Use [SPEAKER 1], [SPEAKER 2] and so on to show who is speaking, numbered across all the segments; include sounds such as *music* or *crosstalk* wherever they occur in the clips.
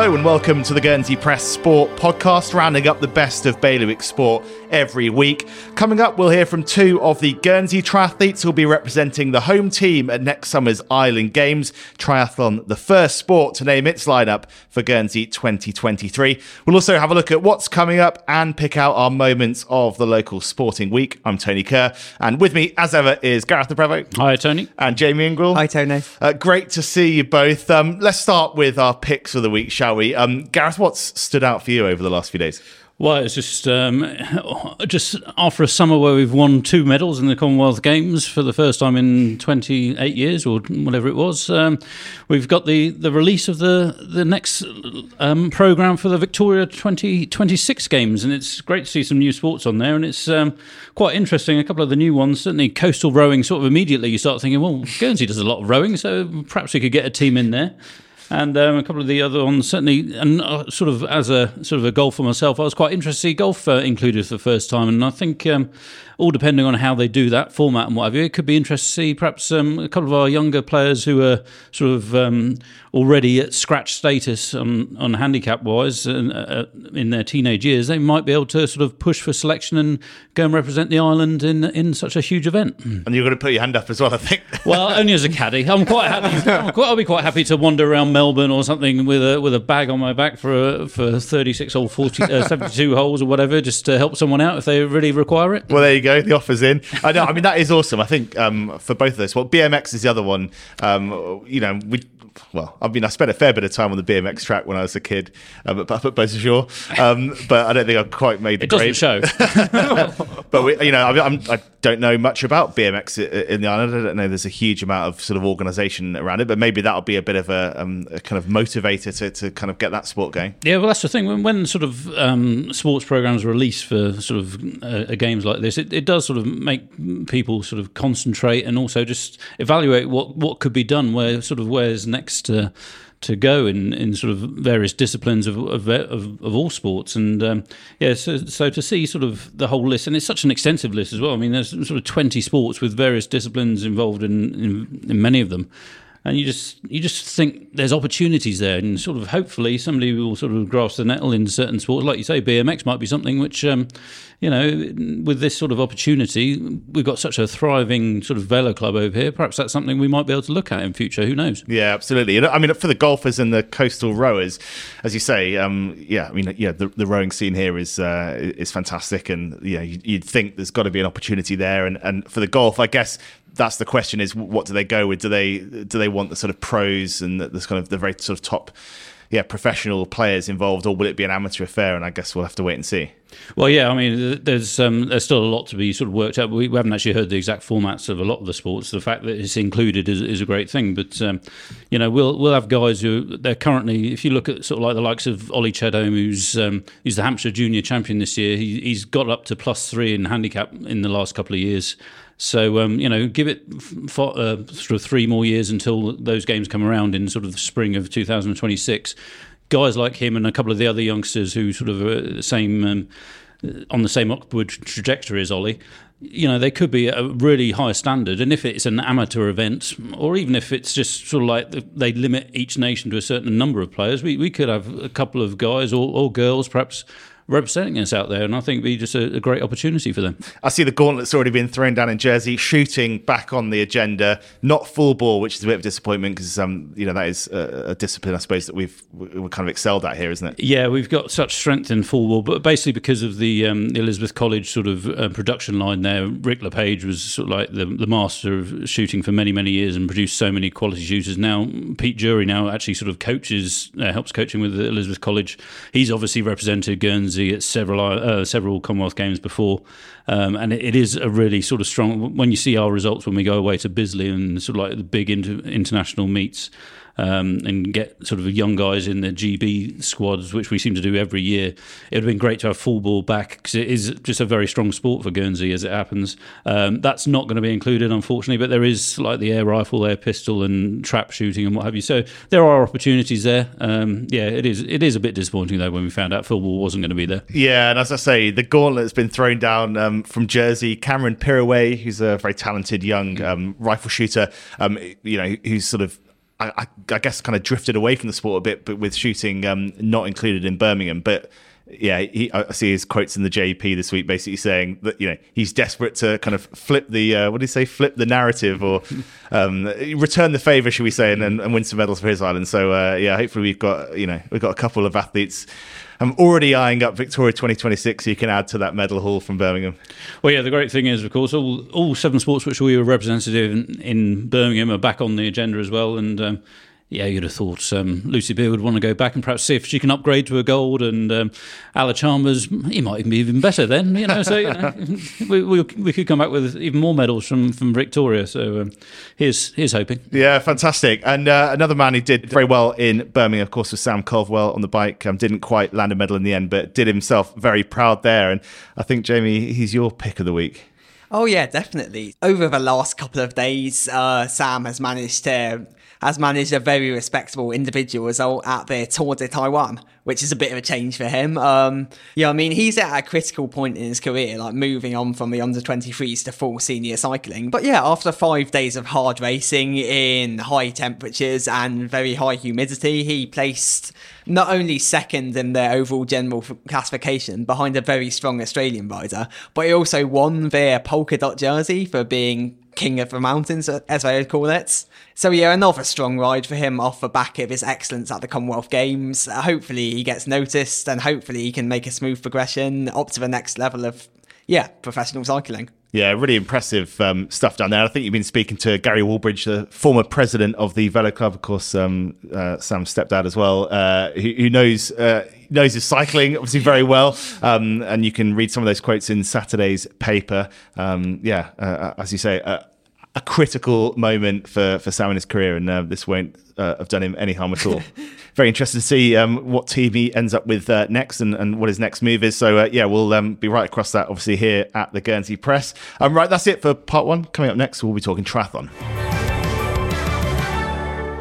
[SPEAKER 1] Hello and welcome to the Guernsey Press Sport podcast, rounding up the best of bailiwick sport every week. Coming up, we'll hear from two of the Guernsey triathletes who'll be representing the home team at next summer's Island Games. Triathlon, the first sport to name its lineup for Guernsey 2023. We'll also have a look at what's coming up and pick out our moments of the local sporting week. I'm Tony Kerr, and with me, as ever, is Gareth Le Prevost.
[SPEAKER 2] Hi, Tony.
[SPEAKER 1] And Jamie Ingrell.
[SPEAKER 3] Hi, Tony.
[SPEAKER 1] Uh, great to see you both. Um, let's start with our picks for the week, shall we? Um, Gareth, what's stood out for you over the last few days?
[SPEAKER 2] Well, it's just um, just after a summer where we've won two medals in the Commonwealth Games for the first time in 28 years or whatever it was. Um, we've got the, the release of the the next um, program for the Victoria 2026 Games, and it's great to see some new sports on there, and it's um, quite interesting. A couple of the new ones, certainly coastal rowing. Sort of immediately, you start thinking, well, Guernsey does a lot of rowing, so perhaps we could get a team in there and um, a couple of the other ones certainly and uh, sort of as a sort of a golfer myself i was quite interested to see golf uh, included for the first time and i think um, all depending on how they do that format and what have you. It could be interesting to see perhaps um, a couple of our younger players who are sort of um, already at scratch status on, on handicap wise and, uh, in their teenage years. They might be able to sort of push for selection and go and represent the island in in such a huge event.
[SPEAKER 1] And you're going to put your hand up as well, I think. *laughs*
[SPEAKER 2] well, only as a caddy. I'm quite happy. *laughs* I'm quite, I'll be quite happy to wander around Melbourne or something with a with a bag on my back for a, for 36 or 40, uh, 72 holes or whatever, just to help someone out if they really require it.
[SPEAKER 1] Well, there you go go. The offer's in. I know. I mean, that is awesome. I think um, for both of us. Well, BMX is the other one. Um, you know, we well, I mean, I spent a fair bit of time on the BMX track when I was a kid, um, but at Beausejour. Um, but I don't think I've quite made the
[SPEAKER 2] it doesn't show. *laughs*
[SPEAKER 1] but we, you know, I, I'm, I do not know much about BMX in the island. I don't know. There's a huge amount of sort of organisation around it, but maybe that'll be a bit of a, um, a, kind of motivator to, to kind of get that sport going.
[SPEAKER 2] Yeah, well, that's the thing. When, when sort of um, sports programs release for sort of uh, games like this, it, it does sort of make people sort of concentrate and also just evaluate what what could be done. Where sort of where's next to to go in, in sort of various disciplines of of, of, of all sports. And um, yeah, so, so to see sort of the whole list, and it's such an extensive list as well. I mean, there's sort of 20 sports with various disciplines involved in, in, in many of them and you just you just think there's opportunities there, and sort of hopefully somebody will sort of grasp the nettle in certain sports, like you say, BMX might be something which, um, you know, with this sort of opportunity, we've got such a thriving sort of velo club over here. Perhaps that's something we might be able to look at in future. Who knows?
[SPEAKER 1] Yeah, absolutely. And I mean, for the golfers and the coastal rowers, as you say, um, yeah, I mean, yeah, the, the rowing scene here is uh, is fantastic, and yeah, you'd think there's got to be an opportunity there, and and for the golf, I guess that's the question: is what do they go with? Do they do they want the sort of pros and the kind of the very sort of top, yeah, professional players involved, or will it be an amateur affair? And I guess we'll have to wait and see.
[SPEAKER 2] Well, yeah, I mean, there's um, there's still a lot to be sort of worked out. We, we, haven't actually heard the exact formats of a lot of the sports. The fact that it's included is, is a great thing. But um, you know, we'll we'll have guys who they're currently. If you look at sort of like the likes of Ollie Chedholm, who's um, he's the Hampshire Junior Champion this year. He, he's got up to plus three in handicap in the last couple of years. So um, you know, give it for, uh, sort of three more years until those games come around in sort of the spring of 2026. Guys like him and a couple of the other youngsters who sort of are the same um, on the same upward trajectory as Ollie. You know, they could be a really high standard, and if it's an amateur event, or even if it's just sort of like they limit each nation to a certain number of players, we, we could have a couple of guys or, or girls, perhaps representing us out there, and I think it'd be just a, a, great opportunity for them.
[SPEAKER 1] I see the gauntlet's already been thrown down in Jersey. Shooting back on the agenda, not full bore, which is a bit of a disappointment because um, you know that is a, a, discipline I suppose that we've we kind of excelled at here, isn't it?
[SPEAKER 2] Yeah, we've got such strength in full bore, but basically because of the, um, the Elizabeth College sort of uh, production line there, Rick LePage was sort of like the, the master of shooting for many many years and produced so many quality shooters. Now Pete Jory now actually sort of coaches, uh, helps coaching with Elizabeth College. He's obviously represented Guernsey at several uh, several Commonwealth Games before, um, and it, it is a really sort of strong. When you see our results when we go away to Bisley and sort of like the big inter- international meets, um, and get sort of young guys in the GB squads, which we seem to do every year. It would have been great to have full bore back because it is just a very strong sport for Guernsey as it happens. Um, that's not going to be included, unfortunately, but there is like the air rifle, air pistol, and trap shooting and what have you. So there are opportunities there. Um, yeah, it is. It is a bit disappointing though when we found out full bore wasn't going to be there.
[SPEAKER 1] Yeah, and as I say, the gauntlet's been thrown down um, from Jersey. Cameron Pirouet, who's a very talented young um, rifle shooter, um, you know, who's sort of I, I, guess kind of drifted away from the sport a bit, but with shooting um, not included in Birmingham. But yeah, he, I see his quotes in the JP this week, basically saying that you know he's desperate to kind of flip the uh, what do you say, flip the narrative or *laughs* um, return the favour, should we say, and, and, win some medals for his island. So uh, yeah, hopefully we've got you know we've got a couple of athletes. I'm already eyeing up Victoria 2026, so you can add to that medal haul from Birmingham.
[SPEAKER 2] Well, yeah, the great thing is, of course, all all seven sports which we were representative in, in Birmingham are back on the agenda as well, and. Um, yeah, you'd have thought um, Lucy Beale would want to go back and perhaps see if she can upgrade to a gold, and um, Ala Chalmers, he might even be even better then. You know, so you know, *laughs* we, we, we could come back with even more medals from, from Victoria. So um, here's here's hoping.
[SPEAKER 1] Yeah, fantastic. And uh, another man who did very well in Birmingham, of course, was Sam Culverwell on the bike. Um, didn't quite land a medal in the end, but did himself very proud there. And I think Jamie, he's your pick of the week.
[SPEAKER 3] Oh yeah, definitely. Over the last couple of days, uh, Sam has managed to has managed a very respectable individual result at the Tour de Taiwan, which is a bit of a change for him. Um, yeah, I mean, he's at a critical point in his career, like moving on from the under 23s to full senior cycling. But yeah, after five days of hard racing in high temperatures and very high humidity, he placed not only second in their overall general classification behind a very strong Australian rider, but he also won their polka dot jersey for being king of the mountains, as I would call it. So yeah, another strong ride for him off the back of his excellence at the Commonwealth Games. Uh, hopefully he gets noticed and hopefully he can make a smooth progression up to the next level of, yeah, professional cycling.
[SPEAKER 1] Yeah, really impressive um, stuff down there. I think you've been speaking to Gary Wallbridge, the former president of the Velo Club, of course, um, uh, Sam's stepdad as well, uh, who, who, knows uh, knows his cycling obviously very well. Um, and you can read some of those quotes in Saturday's paper. Um, yeah, uh, as you say, uh, a critical moment for for Sam in his career, and uh, this won't uh, have done him any harm at all. *laughs* Very interested to see um, what team he ends up with uh, next and, and what his next move is. So uh, yeah, we'll um, be right across that, obviously here at the Guernsey Press. Um, right, that's it for part one. Coming up next, we'll be talking triathlon.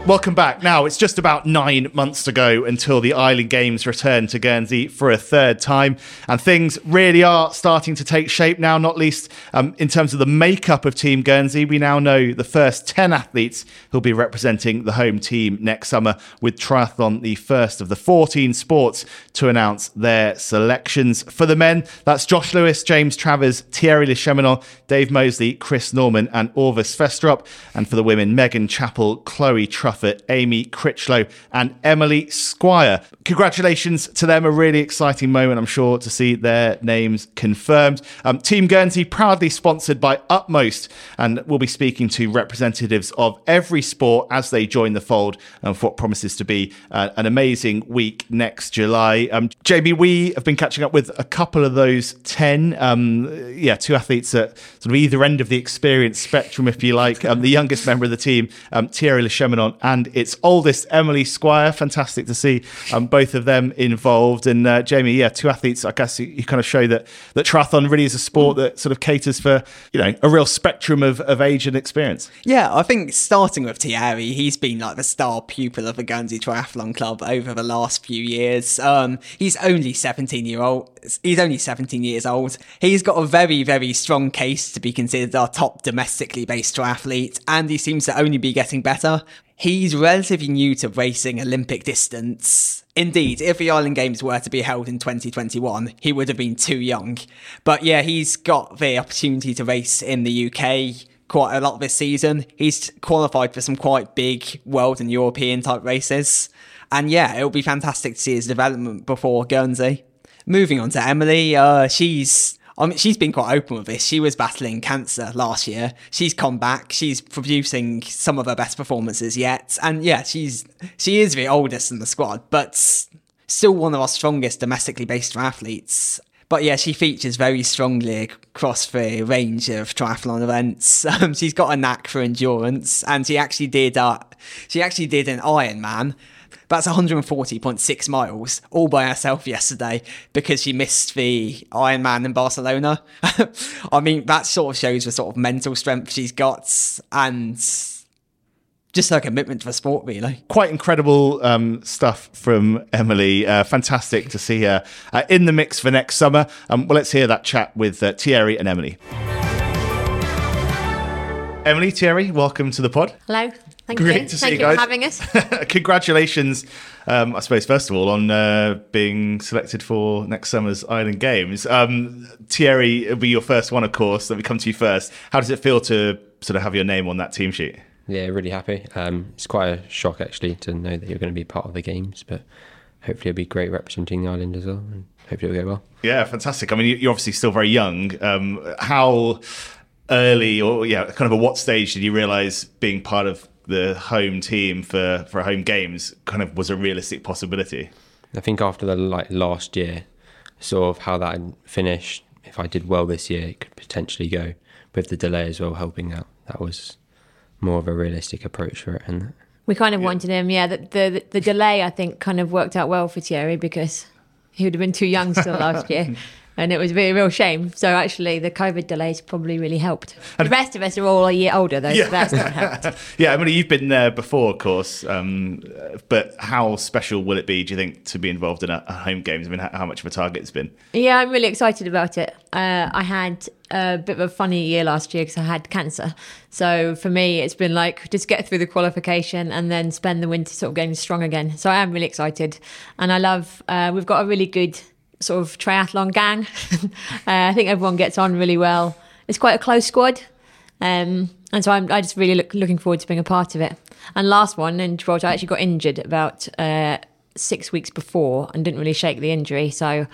[SPEAKER 1] Welcome back. Now, it's just about nine months to go until the Island Games return to Guernsey for a third time. And things really are starting to take shape now, not least um, in terms of the makeup of Team Guernsey. We now know the first 10 athletes who'll be representing the home team next summer, with triathlon the first of the 14 sports to announce their selections. For the men, that's Josh Lewis, James Travers, Thierry Le Cheminant, Dave Mosley, Chris Norman, and Orvis Svestrup. And for the women, Megan Chappell, Chloe Truff, Amy Critchlow, and Emily Squire. Congratulations to them. A really exciting moment, I'm sure, to see their names confirmed. Um, Team Guernsey, proudly sponsored by Utmost, and we'll be speaking to representatives of every sport as they join the fold and for what promises to be uh, an amazing week next July. Um, Jamie, we have been catching up with a couple of those 10. Um, yeah, two athletes at sort of either end of the experience spectrum, if you like. Um, the youngest member of the team, um, Thierry Le Cheminant, and its oldest, Emily Squire. Fantastic to see um, both of them involved. And uh, Jamie, yeah, two athletes. I guess you, you, kind of show that that triathlon really is a sport that sort of caters for you know a real spectrum of, of age and experience.
[SPEAKER 3] Yeah, I think starting with Thierry, he's been like the star pupil of the Guernsey Triathlon Club over the last few years. Um, he's only 17 year old. He's only 17 years old. He's got a very, very strong case to be considered our top domestically based triathlete, and he seems to only be getting better. He's relatively new to racing Olympic distance. Indeed, if the Island Games were to be held in 2021, he would have been too young. But yeah, he's got the opportunity to race in the UK quite a lot this season. He's qualified for some quite big world and European type races. And yeah, it'll be fantastic to see his development before Guernsey. Moving on to Emily, uh, she's I mean, she's been quite open with this. She was battling cancer last year. She's come back. She's producing some of her best performances yet. And yeah, she's she is the oldest in the squad, but still one of our strongest domestically based athletes. But yeah, she features very strongly across the range of triathlon events. *laughs* Um, she's got a knack for endurance, and she actually did uh, she actually did an Ironman that's 140.6 miles all by herself yesterday because she missed the Ironman in Barcelona. *laughs* I mean, that sort of shows the sort of mental strength she's got and just her commitment for sport, really.
[SPEAKER 1] Quite incredible um, stuff from Emily. Uh, fantastic to see her uh, in the mix for next summer. Um, well, let's hear that chat with uh, Thierry and Emily. Emily, Thierry, welcome to the pod.
[SPEAKER 4] Hello. Thank
[SPEAKER 1] Great
[SPEAKER 4] you.
[SPEAKER 1] to see
[SPEAKER 4] Thank
[SPEAKER 1] you
[SPEAKER 4] you
[SPEAKER 1] guys.
[SPEAKER 4] for having us. *laughs*
[SPEAKER 1] Congratulations, um, I suppose, first of all, on uh, being selected for next summer's Island Games. Um, Thierry, it'll be your first one, of course. Let me come to you first. How does it feel to sort of have your name on that team sheet?
[SPEAKER 5] Yeah, really happy. Um, it's quite a shock actually to know that you're going to be part of the games, but hopefully it'll be great representing the island as well, and hopefully it'll go well.
[SPEAKER 1] Yeah, fantastic. I mean, you- you're obviously still very young. Um, how early, or yeah, kind of at what stage did you realise being part of the home team for for home games kind of was a realistic possibility?
[SPEAKER 5] I think after the like last year, sort of how that finished, if I did well this year, it could potentially go with the delay as well helping out. That was more of a realistic approach for it, and
[SPEAKER 4] We kind of wanted him. Yeah, the, the the delay I think kind of worked out well for Thierry because he would have been too young still last year. *laughs* And it was a real shame. So actually, the COVID delays probably really helped. And The rest of us are all a year older, though, so that's not helped. *laughs*
[SPEAKER 1] yeah, I mean, you've been there before, of course. Um, but how special will it be, do you think, to be involved in a, a home games? I mean, how, how much of a target it's been?
[SPEAKER 4] Yeah, I'm really excited about it. Uh, I had a bit of a funny year last year because I had cancer. So for me, it's been like just get through the qualification and then spend the winter sort of getting strong again. So I am really excited, and I love. Uh, we've got a really good sort of triathlon gang. *laughs* uh, I think everyone gets on really well. It's quite a close squad. Um, and so I'm I just really look, looking forward to being a part of it. And last one in Gibraltar, I actually got injured about uh, six weeks before and didn't really shake the injury. So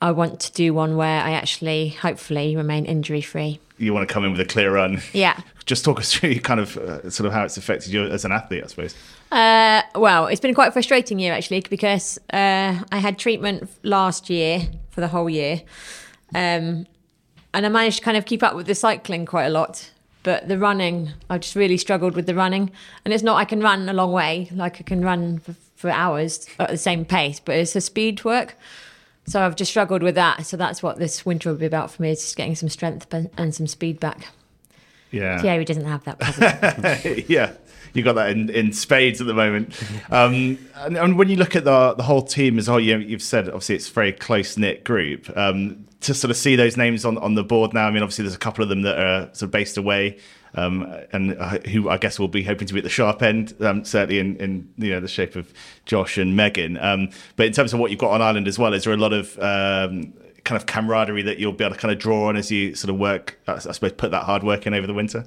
[SPEAKER 4] I want to do one where I actually, hopefully, remain injury free.
[SPEAKER 1] You want to come in with a clear run.
[SPEAKER 4] Yeah. *laughs*
[SPEAKER 1] Just talk us through kind of uh, sort of how it's affected you as an athlete, I suppose.
[SPEAKER 4] Uh, well, it's been quite a frustrating year actually because uh, I had treatment last year for the whole year, um, and I managed to kind of keep up with the cycling quite a lot. But the running, I just really struggled with the running, and it's not I can run a long way, like I can run for, for hours at the same pace, but it's a speed work. So I've just struggled with that. So that's what this winter will be about for me: is just getting some strength and some speed back.
[SPEAKER 1] Yeah.
[SPEAKER 4] Thierry doesn't have that problem. *laughs*
[SPEAKER 1] yeah, you got that in, in spades at the moment. Um, and, and when you look at the the whole team as a whole, you, you've said obviously it's a very close knit group. Um, to sort of see those names on on the board now, I mean, obviously there's a couple of them that are sort of based away. Um, and uh, who I guess will be hoping to be at the sharp end, um, certainly in, in you know the shape of Josh and Megan. Um, but in terms of what you've got on Ireland as well, is there a lot of um, kind of camaraderie that you'll be able to kind of draw on as you sort of work, I suppose, put that hard work in over the winter?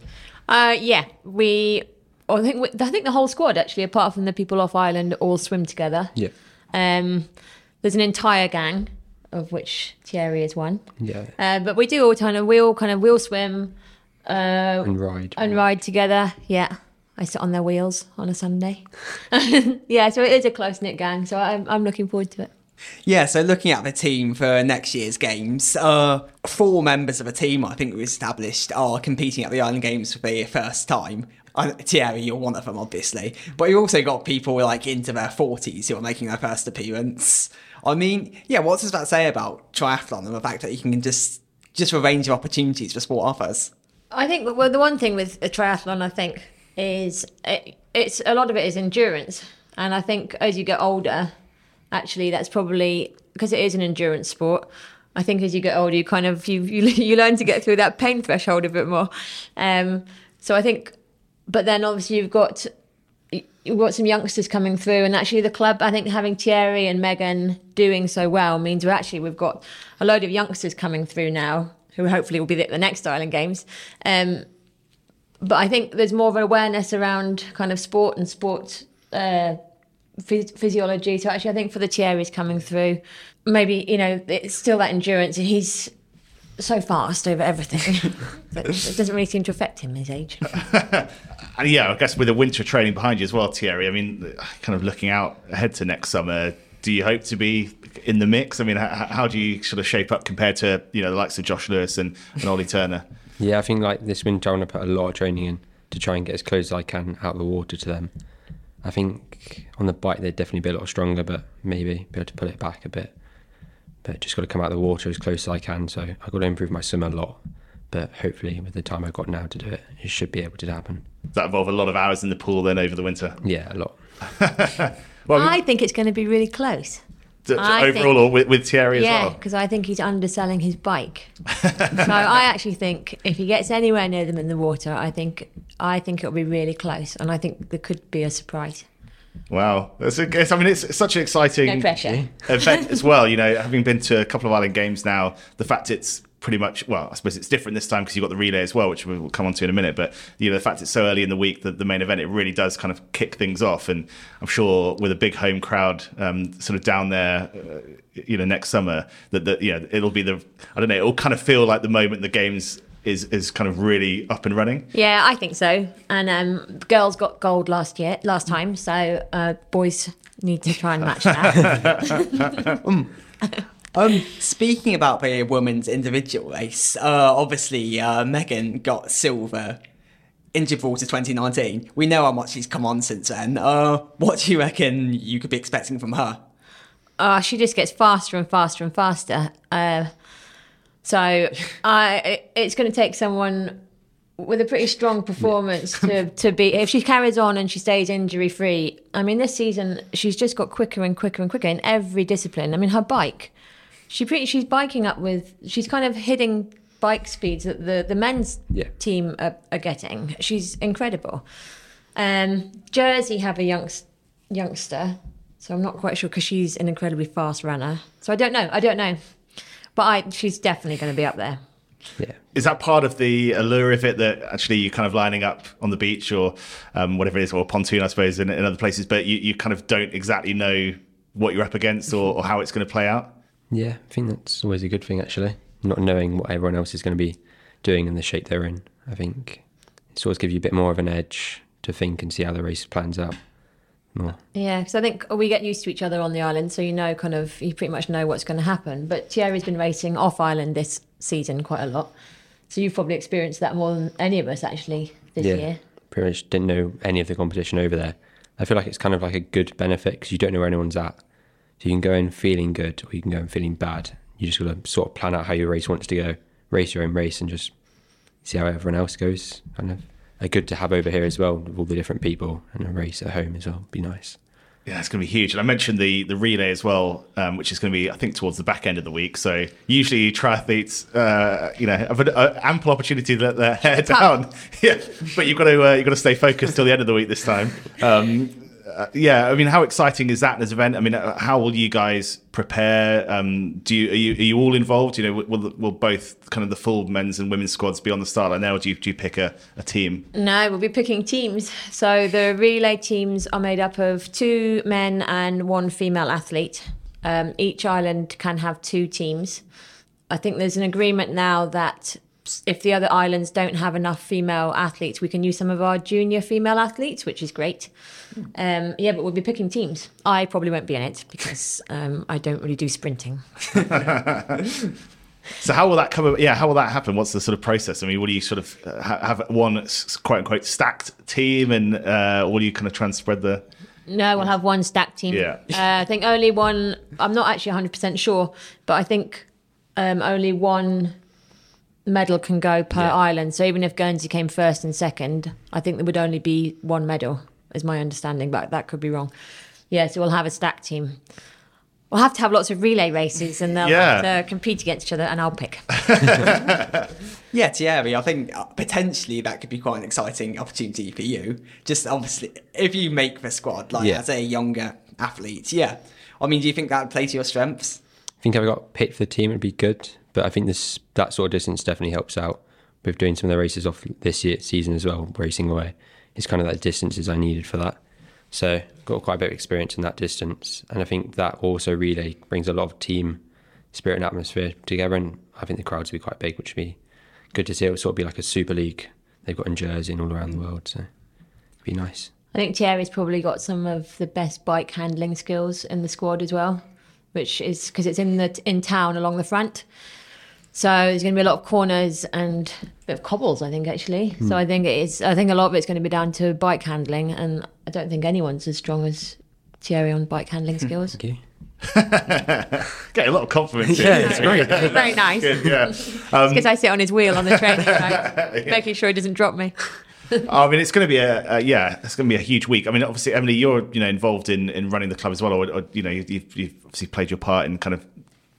[SPEAKER 4] Uh, yeah, we. I think we, I think the whole squad actually, apart from the people off island, all swim together.
[SPEAKER 5] yeah,
[SPEAKER 4] Um, there's an entire gang, of which Thierry is one.
[SPEAKER 5] yeah,
[SPEAKER 4] Uh, but we do all kind of we all kind of wheel swim uh,
[SPEAKER 5] and ride.
[SPEAKER 4] and ride together. Yeah, I sit on their wheels on a Sunday. *laughs* yeah, so it is a close knit gang. So I'm I'm looking forward to it.
[SPEAKER 3] Yeah, so looking at the team for next year's games, uh, four members of a team I think we established are competing at the Island Games for the first time. Uh, Thierry, you're one of them, obviously. But you've also got people like into their 40s who are making their first appearance. I mean, yeah, what does that say about triathlon and the fact that you can just just a range of opportunities for sport offers?
[SPEAKER 4] I think well, the one thing with a triathlon, I think, is it, it's a lot of it is endurance, and I think as you get older, actually, that's probably because it is an endurance sport. I think as you get older, you kind of you you, *laughs* you learn to get through that pain threshold a bit more. Um, so I think, but then obviously you've got you've got some youngsters coming through, and actually the club, I think having Thierry and Megan doing so well means we're actually we've got a load of youngsters coming through now who hopefully will be at the next Island Games. Um, but I think there's more of an awareness around kind of sport and sport uh, phys- physiology. So actually, I think for the Thierry's coming through, maybe you know it's still that endurance, and he's so fast over everything. *laughs* it doesn't really seem to affect him his age. *laughs*
[SPEAKER 1] And yeah, I guess with the winter training behind you as well, Thierry. I mean, kind of looking out ahead to next summer, do you hope to be in the mix? I mean, how, how do you sort of shape up compared to you know the likes of Josh Lewis and, and Ollie Turner?
[SPEAKER 5] Yeah, I think like this winter, I want to put a lot of training in to try and get as close as I can out of the water to them. I think on the bike they'd definitely be a lot stronger, but maybe be able to pull it back a bit. But just got to come out of the water as close as I can. So I've got to improve my swim a lot. But hopefully, with the time I've got now to do it, it should be able to happen.
[SPEAKER 1] Does that involve a lot of hours in the pool then over the winter?
[SPEAKER 5] Yeah, a lot. *laughs*
[SPEAKER 1] Well,
[SPEAKER 4] I think it's going to be really close.
[SPEAKER 1] Overall,
[SPEAKER 4] think-
[SPEAKER 1] or with, with Thierry as well?
[SPEAKER 4] Yeah, because I think he's underselling his bike. so I *laughs* actually think if he gets anywhere near them in the water, I think I think it'll be really close, and I think there could be a surprise.
[SPEAKER 1] Wow, that's a, it's, I mean, it's such an exciting
[SPEAKER 4] No
[SPEAKER 1] event as well. You know, having been to a couple of Island Games now, the fact it's pretty much well, I suppose it's different this time because you've got the relay as well, which we'll come on to in a minute. But you know, the fact it's so early in the week that the main event, it really does kind of kick things off. And I'm sure with a big home crowd, um, sort of down there, uh, you know, next summer, that that yeah, it'll be the I don't know, it'll kind of feel like the moment the games is is kind of really up and running.
[SPEAKER 4] Yeah, I think so. And um, girls got gold last year, last time, so uh, boys need to try and match that. *laughs* *laughs* *laughs*
[SPEAKER 3] Um, speaking about the women's individual race, uh, obviously uh, Megan got silver in Gibraltar 2019. We know how much she's come on since then. Uh, what do you reckon you could be expecting from her?
[SPEAKER 4] uh, she just gets faster and faster and faster. Uh, so *laughs* I, it's going to take someone with a pretty strong performance to, to be. If she carries on and she stays injury free, I mean, this season she's just got quicker and quicker and quicker in every discipline. I mean, her bike, she pretty she's biking up with. She's kind of hitting bike speeds that the the men's
[SPEAKER 5] Yeah.
[SPEAKER 4] team are, are getting. She's incredible. Um, Jersey have a youngst, youngster, so I'm not quite sure because she's an incredibly fast runner. So I don't know. I don't know, but I she's definitely going to be up there.
[SPEAKER 5] Yeah.
[SPEAKER 1] Is that part of the allure of it that actually you're kind of lining up on the beach or um, whatever it is, or pontoon, I suppose, in, in other places, but you, you kind of don't exactly know what you're up against or, or how it's going to play out?
[SPEAKER 5] Yeah, I think that's always a good thing actually. Not knowing what everyone else is going to be doing and the shape they're in. I think it sort of gives you a bit more of an edge to think and see how the race plans out. More.
[SPEAKER 4] Yeah, because I think we get used to each other on the island, so you know, kind of, you pretty much know what's going to happen. But Thierry's been racing off island this season quite a lot, so you've probably experienced that more than any of us actually this
[SPEAKER 5] yeah,
[SPEAKER 4] year.
[SPEAKER 5] pretty much didn't know any of the competition over there. I feel like it's kind of like a good benefit because you don't know where anyone's at. So you can go in feeling good or you can go in feeling bad. You just got to sort of plan out how your race wants to go, race your own race, and just see how everyone else goes. Kind of a good to have over here as well with all the different people and a race at home as well. Be nice.
[SPEAKER 1] Yeah, it's going to be huge. And I mentioned the the relay as well, um, which is going to be, I think, towards the back end of the week. So usually triathletes, uh, you know, have an uh, ample opportunity to let their *laughs* hair down. *laughs* yeah, but you've got to uh, you've got to stay focused till the end of the week this time. Um, uh, yeah, I mean, how exciting is that as an event? I mean, uh, how will you guys prepare? Um, do you are, you are you all involved? You know, will will both kind of the full men's and women's squads be on the start line now? Or do you do you pick a, a team?
[SPEAKER 4] No, we'll be picking teams. So the relay teams are made up of two men and one female athlete. Um, each island can have two teams. I think there's an agreement now that if the other islands don't have enough female athletes, we can use some of our junior female athletes, which is great. Um, yeah, but we'll be picking teams. I probably won't be in it because um, I don't really do sprinting. *laughs*
[SPEAKER 1] So how will that come? Yeah, how will that happen? What's the sort of process? I mean, will you sort of uh, have one quote unquote stacked team, and uh, will you kind of try and spread the?
[SPEAKER 4] No, we'll have one stacked team.
[SPEAKER 1] Yeah.
[SPEAKER 4] Uh, I think only one. I'm not actually 100% sure, but I think um, only one medal can go per
[SPEAKER 5] Yeah.
[SPEAKER 4] island. So even if Guernsey came first and second, I think there would only be one medal, is my understanding, but that could be wrong. Yeah, so we'll have a stack team. We'll have to have lots of relay races and they'll
[SPEAKER 1] Yeah.
[SPEAKER 4] have to compete against each other, and I'll pick. *laughs*
[SPEAKER 3] Yeah, Thierry, I think uh, potentially that could be quite an exciting opportunity for you. Just obviously, if you make the squad, like
[SPEAKER 5] Yeah.
[SPEAKER 3] as a younger athlete, yeah. I mean, do you think that would play to your strengths?
[SPEAKER 5] I think if I got picked for the team, it'd be good. But I think this that sort of distance definitely helps out with doing some of the races off this year season as well, racing away. It's kind of that distances I needed for that. So got quite a bit of experience in that distance, and I think that also relay brings a lot of team spirit and atmosphere together. And I think the crowds will be quite big, which would be good to see. It would sort of be like a super league they've got in Jersey and all around the world. So it'd be nice.
[SPEAKER 4] I think Thierry's probably got some of the best bike handling skills in the squad as well, which is because it's in the in town along the front. So there's going to be a lot of corners and a bit of cobbles, I think, actually. So I think it is. I think a lot of it's going to be down to bike handling, and I don't think anyone's as strong as Thierry on bike handling skills.
[SPEAKER 5] Thank you. *laughs*
[SPEAKER 1] Get a lot of confidence.
[SPEAKER 5] Yeah, it's great.
[SPEAKER 4] Very nice.
[SPEAKER 1] Good, yeah. Um,
[SPEAKER 4] Because I sit on his wheel on the train, right? *laughs* making sure he doesn't drop me. *laughs*
[SPEAKER 1] I mean, it's going to be a, a yeah, it's going to be a huge week. I mean, obviously, Emily, you're you know involved in, in running the club as well, or, or you know, you've, you've obviously played your part in kind of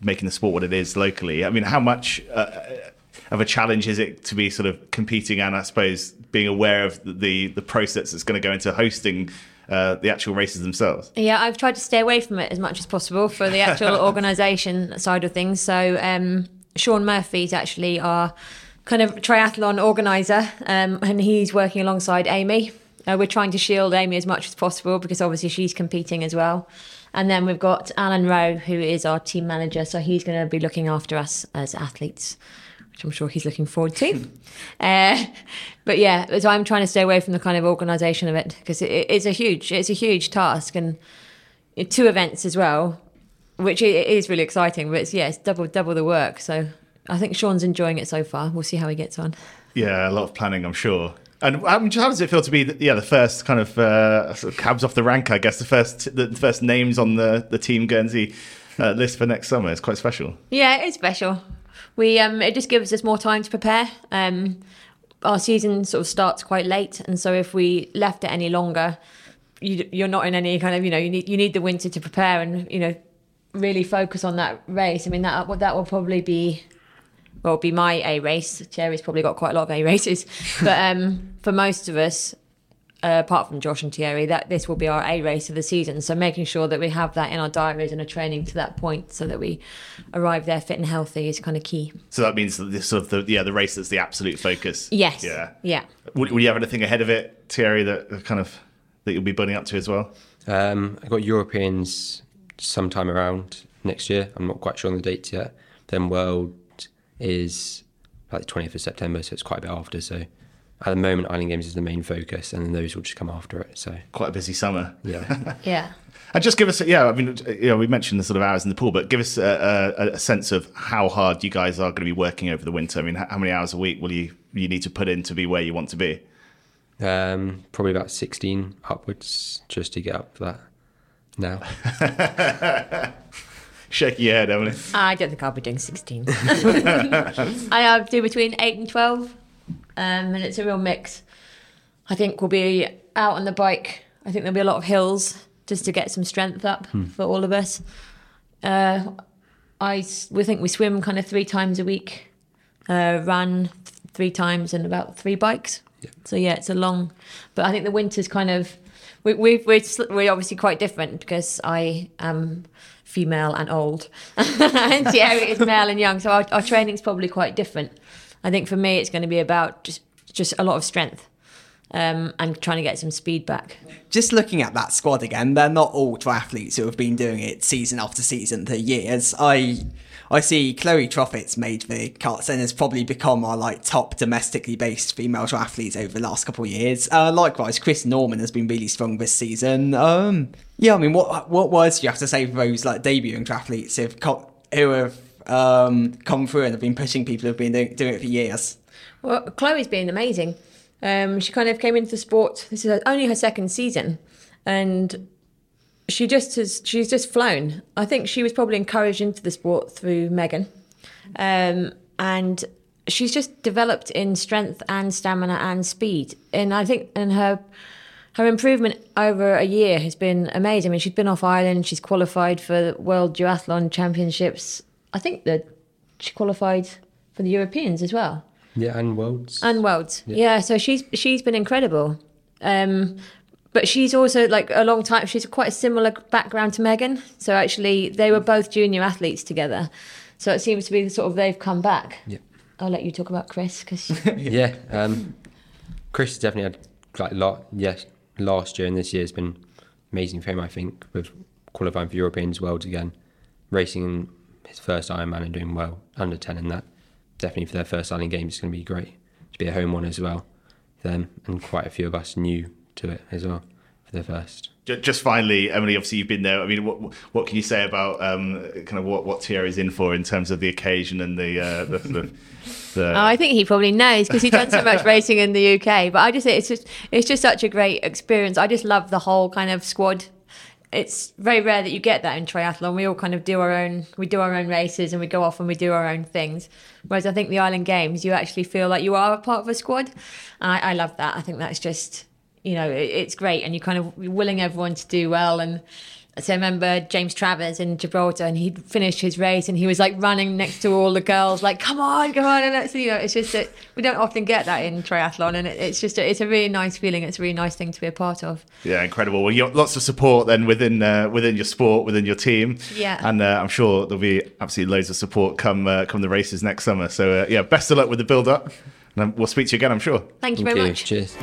[SPEAKER 1] making the sport what it is locally. I mean, how much uh, of a challenge is it to be sort of competing and I suppose being aware of the the process that's going to go into hosting uh, the actual races themselves?
[SPEAKER 4] Yeah, I've tried to stay away from it as much as possible for the actual *laughs* organisation side of things. So um, Sean Murphy's actually our kind of triathlon organizer, um, and he's working alongside Amy. Uh, we're trying to shield Amy as much as possible because obviously she's competing as well. And then we've got Alan Rowe, who is our team manager, so he's going to be looking after us as athletes, which I'm sure he's looking forward to. *laughs* uh, but yeah, so I'm trying to stay away from the kind of organisation of it because it, it's a huge, it's a huge task, and two events as well, which is really exciting. But it's yeah, it's double double the work. So I think Sean's enjoying it so far. We'll see how he gets on.
[SPEAKER 1] Yeah, a lot of planning, I'm sure. And how does it feel to be, the, yeah, the first kind of, uh, sort of cabs off the rank? I guess the first, the first names on the the Team Guernsey uh, list for next summer. It's quite special.
[SPEAKER 4] Yeah, it's special. We um, it just gives us more time to prepare. Um, our season sort of starts quite late, and so if we left it any longer, you, you're not in any kind of, you know, you need you need the winter to prepare and you know really focus on that race. I mean that that will probably be well, be my A race. Thierry's probably got quite a lot of A races, *laughs* but um, for most of us, uh, apart from Josh and Thierry, that this will be our A race of the season. So making sure that we have that in our diaries and are training to that point, so that we arrive there fit and healthy, is kind of key.
[SPEAKER 1] So that means that this sort of the yeah the race that's the absolute focus.
[SPEAKER 4] Yes.
[SPEAKER 1] Yeah.
[SPEAKER 4] Yeah.
[SPEAKER 1] Would, would you have anything ahead of it, Thierry, that kind of that you'll be building up to as well?
[SPEAKER 5] Um, I've got Europeans sometime around next year. I'm not quite sure on the dates yet. Then World is like the 20th of September, so it's quite a bit after. So at the moment, Island Games is the main focus, and then those will just come after it. So
[SPEAKER 1] quite a busy summer.
[SPEAKER 5] Yeah. *laughs*
[SPEAKER 4] yeah.
[SPEAKER 1] And just give us, yeah, I mean, you know, we mentioned the sort of hours in the pool, but give us a, a, a, sense of how hard you guys are going to be working over the winter. I mean, how many hours a week will you you need to put in to be where you want to be?
[SPEAKER 5] Um, probably about 16 upwards just to get up for that now. *laughs*
[SPEAKER 1] Shaking your head, Emily.
[SPEAKER 4] I don't think I'll be doing 16. *laughs* I uh, do between 8 and 12, um, and it's a real mix. I think we'll be out on the bike. I think there'll be a lot of hills just to get some strength up hmm. for all of us. Uh, I we think we swim kind of three times a week, uh, run three times, and about three bikes. Yeah. So yeah, it's a long, but I think the winter's kind of we, we we're we're obviously quite different because I am female and old, and Thierry is male and young. So our, our training's probably quite different. I think for me, it's going to be about just just a lot of strength. Um, and trying to get some speed back.
[SPEAKER 3] Just looking at that squad again, they're not all triathletes who have been doing it season after season for years. I I see Chloe Troffitt's made the cuts and has probably become our like top domestically based female athletes over the last couple of years. Uh, likewise, Chris Norman has been really strong this season. Um, yeah, I mean, what what words do you have to say for those like debuting athletes who've co- who have um, come through and have been pushing people who've been doing, doing it for years?
[SPEAKER 4] Well, Chloe's been amazing. Um, she kind of came into the sport. This is only her second season, and she just has she's just flown. I think she was probably encouraged into the sport through Megan, um, and she's just developed in strength and stamina and speed. And I think and her her improvement over a year has been amazing. I mean, she's been off Ireland. She's qualified for the World Duathlon Championships. I think that she qualified for the Europeans as well.
[SPEAKER 5] Yeah, and worlds.
[SPEAKER 4] And worlds. Yeah, yeah so she's she's been incredible. Um, but she's also like a long time. She's quite a similar background to Megan. So actually, they were both junior athletes together. So it seems to be sort of they've come back.
[SPEAKER 5] Yeah.
[SPEAKER 4] I'll let you talk about Chris because. *laughs*
[SPEAKER 5] yeah, um, Chris has definitely had like a lot. Yes, last year and this year has been amazing for him. I think with qualifying for Europeans Worlds again, racing his first Ironman and doing well under ten in that. Definitely for their first Island Games, it's going to be great to be a home one as well. Them and quite a few of us new to it as well for the first.
[SPEAKER 1] Just finally, Emily. Obviously, you've been there. I mean, what what can you say about um, kind of what what Thierry's in for in terms of the occasion and the uh, the, the, *laughs*
[SPEAKER 4] the... Oh, I think he probably knows because he's done so much racing in the UK. But I just think it's just it's just such a great experience. I just love the whole kind of squad it's very rare that you get that in triathlon. We all kind of do our own, we do our own races and we go off and we do our own things. Whereas I think the Island Games, you actually feel like you are a part of a squad. I, I love that. I think that's just, you know, it, it's great. And you're kind of willing everyone to do well. And so I remember James Travers in Gibraltar, and he'd finished his race, and he was like running next to all the girls, like "Come on, come on!" And that's you know, it's just that we don't often get that in triathlon, and it, it's just a, it's a really nice feeling. It's a really nice thing to be a part of.
[SPEAKER 1] Yeah, incredible. Well, you got lots of support then within uh, within your sport, within your team.
[SPEAKER 4] Yeah.
[SPEAKER 1] and uh, I'm sure there'll be absolutely loads of support come uh, come the races next summer. So uh, yeah, best of luck with the build up, and um, we'll speak to you again. I'm sure.
[SPEAKER 4] Thank you
[SPEAKER 5] Thank
[SPEAKER 4] very
[SPEAKER 5] you.
[SPEAKER 4] much.
[SPEAKER 5] Cheers.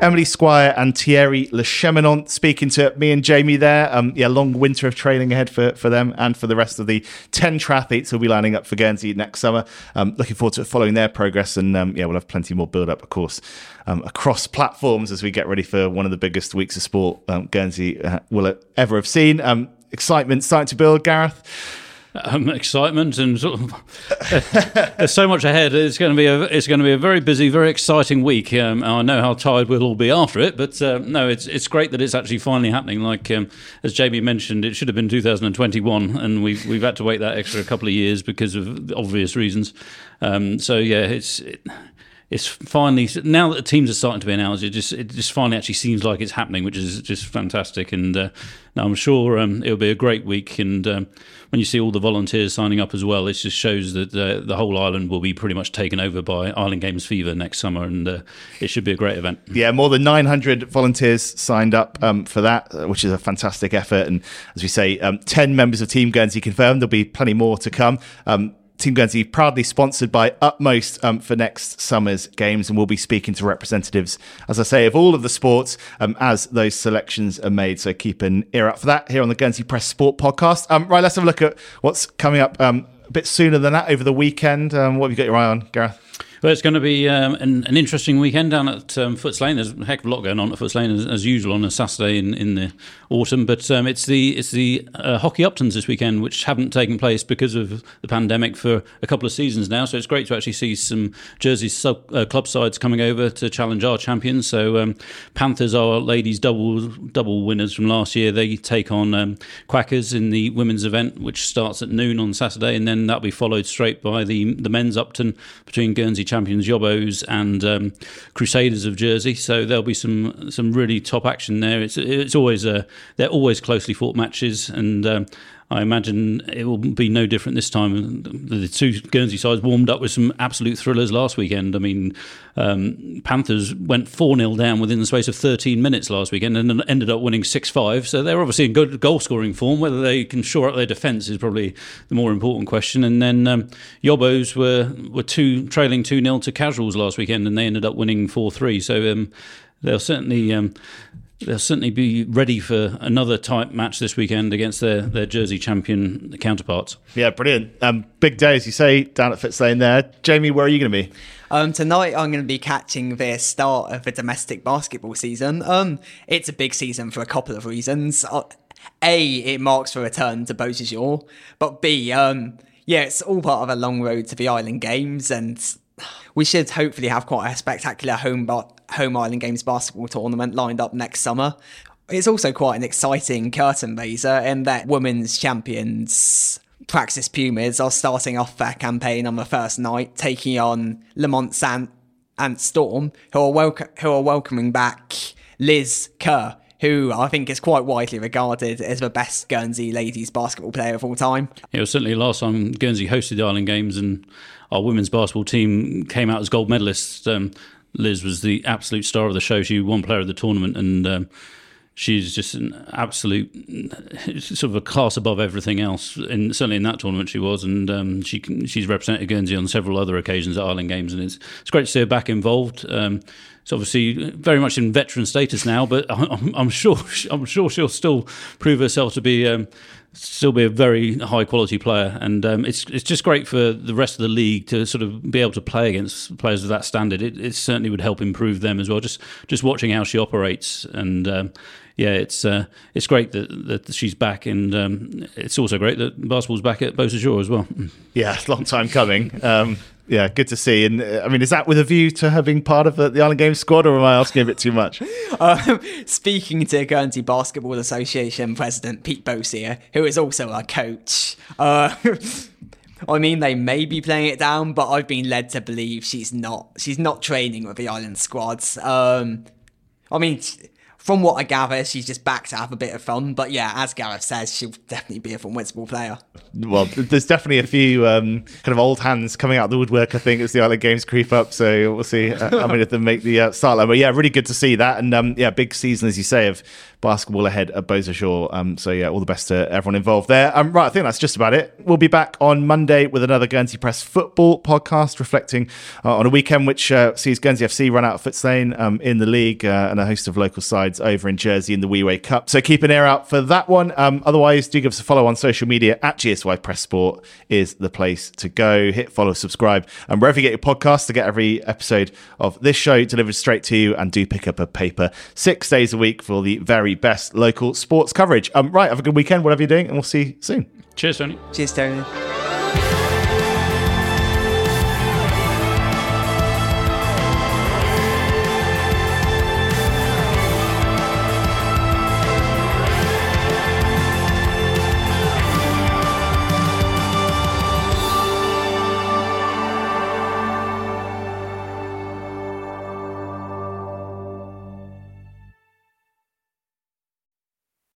[SPEAKER 1] Emily Squire and Thierry Le Cheminant speaking to me and Jamie there. Um, yeah, long winter of training ahead for, for them and for the rest of the 10 triathletes who'll be lining up for Guernsey next summer. Um, looking forward to following their progress. And um, yeah, we'll have plenty more build up, of course, um, across platforms as we get ready for one of the biggest weeks of sport um, Guernsey uh, will ever have seen. Um, excitement starting to build, Gareth.
[SPEAKER 2] Um, excitement and sort of, *laughs* there's so much ahead. It's going to be a it's going to be a very busy, very exciting week. Um, I know how tired we'll all be after it, but uh, no, it's it's great that it's actually finally happening. Like um, as Jamie mentioned, it should have been 2021, and we've we've had to wait that extra couple of years because of obvious reasons. Um, so yeah, it's. It, it's finally now that the teams are starting to be announced. It just it just finally actually seems like it's happening, which is just fantastic. And uh, I'm sure um, it'll be a great week. And um, when you see all the volunteers signing up as well, it just shows that uh, the whole island will be pretty much taken over by Island Games fever next summer, and uh, it should be a great event.
[SPEAKER 1] Yeah, more than 900 volunteers signed up um, for that, uh, which is a fantastic effort. And as we say, um, 10 members of Team Guernsey confirmed. There'll be plenty more to come. Um, Team Guernsey proudly sponsored by Utmost um, for next summer's games, and we'll be speaking to representatives, as I say, of all of the sports um, as those selections are made. So keep an ear out for that here on the Guernsey Press Sport podcast. Um, right, let's have a look at what's coming up um, a bit sooner than that over the weekend. Um, what have you got your eye on, Gareth?
[SPEAKER 2] Well, it's going to be um, an, an interesting weekend down at um, Footes Lane. There's a heck of a lot going on at Footes Lane as, as usual on a Saturday in, in the autumn. But um, it's the it's the uh, hockey Uptons this weekend, which haven't taken place because of the pandemic for a couple of seasons now. So it's great to actually see some Jersey sub, uh, club sides coming over to challenge our champions. So um, Panthers are ladies double double winners from last year. They take on um, Quackers in the women's event, which starts at noon on Saturday, and then that'll be followed straight by the the men's Upton between Guernsey champions Yobos and um, Crusaders of Jersey. So there'll be some some really top action there. It's it's always uh, they're always closely fought matches, and um, I imagine it will be no different this time. The two Guernsey sides warmed up with some absolute thrillers last weekend. I mean, um, Panthers went 4 0 down within the space of 13 minutes last weekend and ended up winning 6 5. So they're obviously in good goal scoring form. Whether they can shore up their defence is probably the more important question. And then um, Yobos were, were two trailing 2 0 to Casuals last weekend and they ended up winning 4 3. So um, they'll certainly. Um, they'll certainly be ready for another tight match this weekend against their, their Jersey champion counterparts.
[SPEAKER 1] Yeah, brilliant. Um, big day, as you say, down at Footes Lane there. Jamie, where are you going to be?
[SPEAKER 3] Um, tonight I'm going to be catching the start of the domestic basketball season. Um, it's a big season for a couple of reasons. Uh, a, it marks the return to Beausejour, but B, um, yeah, it's all part of a long road to the Island Games, and we should hopefully have quite a spectacular home ba- home Island Games basketball tournament lined up next summer. It's also quite an exciting curtain raiser in that women's champions Praxis Pumas are starting off their campaign on the first night, taking on Lamont San- and Storm, who are who are welcoming back Liz Kerr, who I think is quite widely regarded as the best Guernsey ladies basketball player of all time.
[SPEAKER 2] It was certainly last time Guernsey hosted the Island Games and our women's basketball team came out as gold medalists. Um, Liz was the absolute star of the show. She won player of the tournament and um, she's just an absolute sort of a class above everything else. And certainly in that tournament she was, and um, she she's represented Guernsey on several other occasions at Island Games, and it's it's great to see her back involved. Um, it's obviously very much in veteran status now, but *laughs* I'm, I'm sure I'm sure she'll still prove herself to be. Um, still be a very high quality player, and um, it's it's just great for the rest of the league to sort of be able to play against players of that standard. It, it certainly would help improve them as well. Just just watching how she operates, and um, yeah, it's uh, it's great that, that she's back, and um, it's also great that basketball's back at Beausejour as well. *laughs*
[SPEAKER 1] Yeah, it's a long time coming. Um, yeah, good to see. And uh, I mean, is that with a view to her being part of the, the Island Games squad, or am I asking a bit too much? *laughs*
[SPEAKER 3] Um, speaking to Guernsey Basketball Association President Pete Bosier, who is also our coach, uh, *laughs* I mean, they may be playing it down, but I've been led to believe she's not. She's not training with the Island squads. Um, I mean, from what I gather, she's just back to have a bit of fun. But yeah, as Gareth says, she'll definitely be a formidable player.
[SPEAKER 1] Well, there's definitely a few um, kind of old hands coming out the woodwork. I think as the Island Games creep up, so we'll see uh, how many of them make the uh, start line. But yeah, really good to see that, and um, yeah, big season as you say of basketball ahead at Beau Sejour. Um, so yeah, all the best to everyone involved there. Um, right, I think that's just about it. We'll be back on Monday with another Guernsey Press football podcast, reflecting uh, on a weekend which uh, sees Guernsey FC run out of Footes Lane um, in the league uh, and a host of local sides over in Jersey in the Wheway Cup. So keep an ear out for that one. Um, otherwise, do give us a follow on social media at GSY Press Sport is the place to go. Hit follow, subscribe, and wherever you get your podcast to get every episode of this show delivered straight to you. And do pick up a paper six days a week for the very best local sports coverage. Um, right, have a good weekend, whatever you're doing, and we'll see you soon.
[SPEAKER 2] Cheers, Tony.
[SPEAKER 3] Cheers, Tony.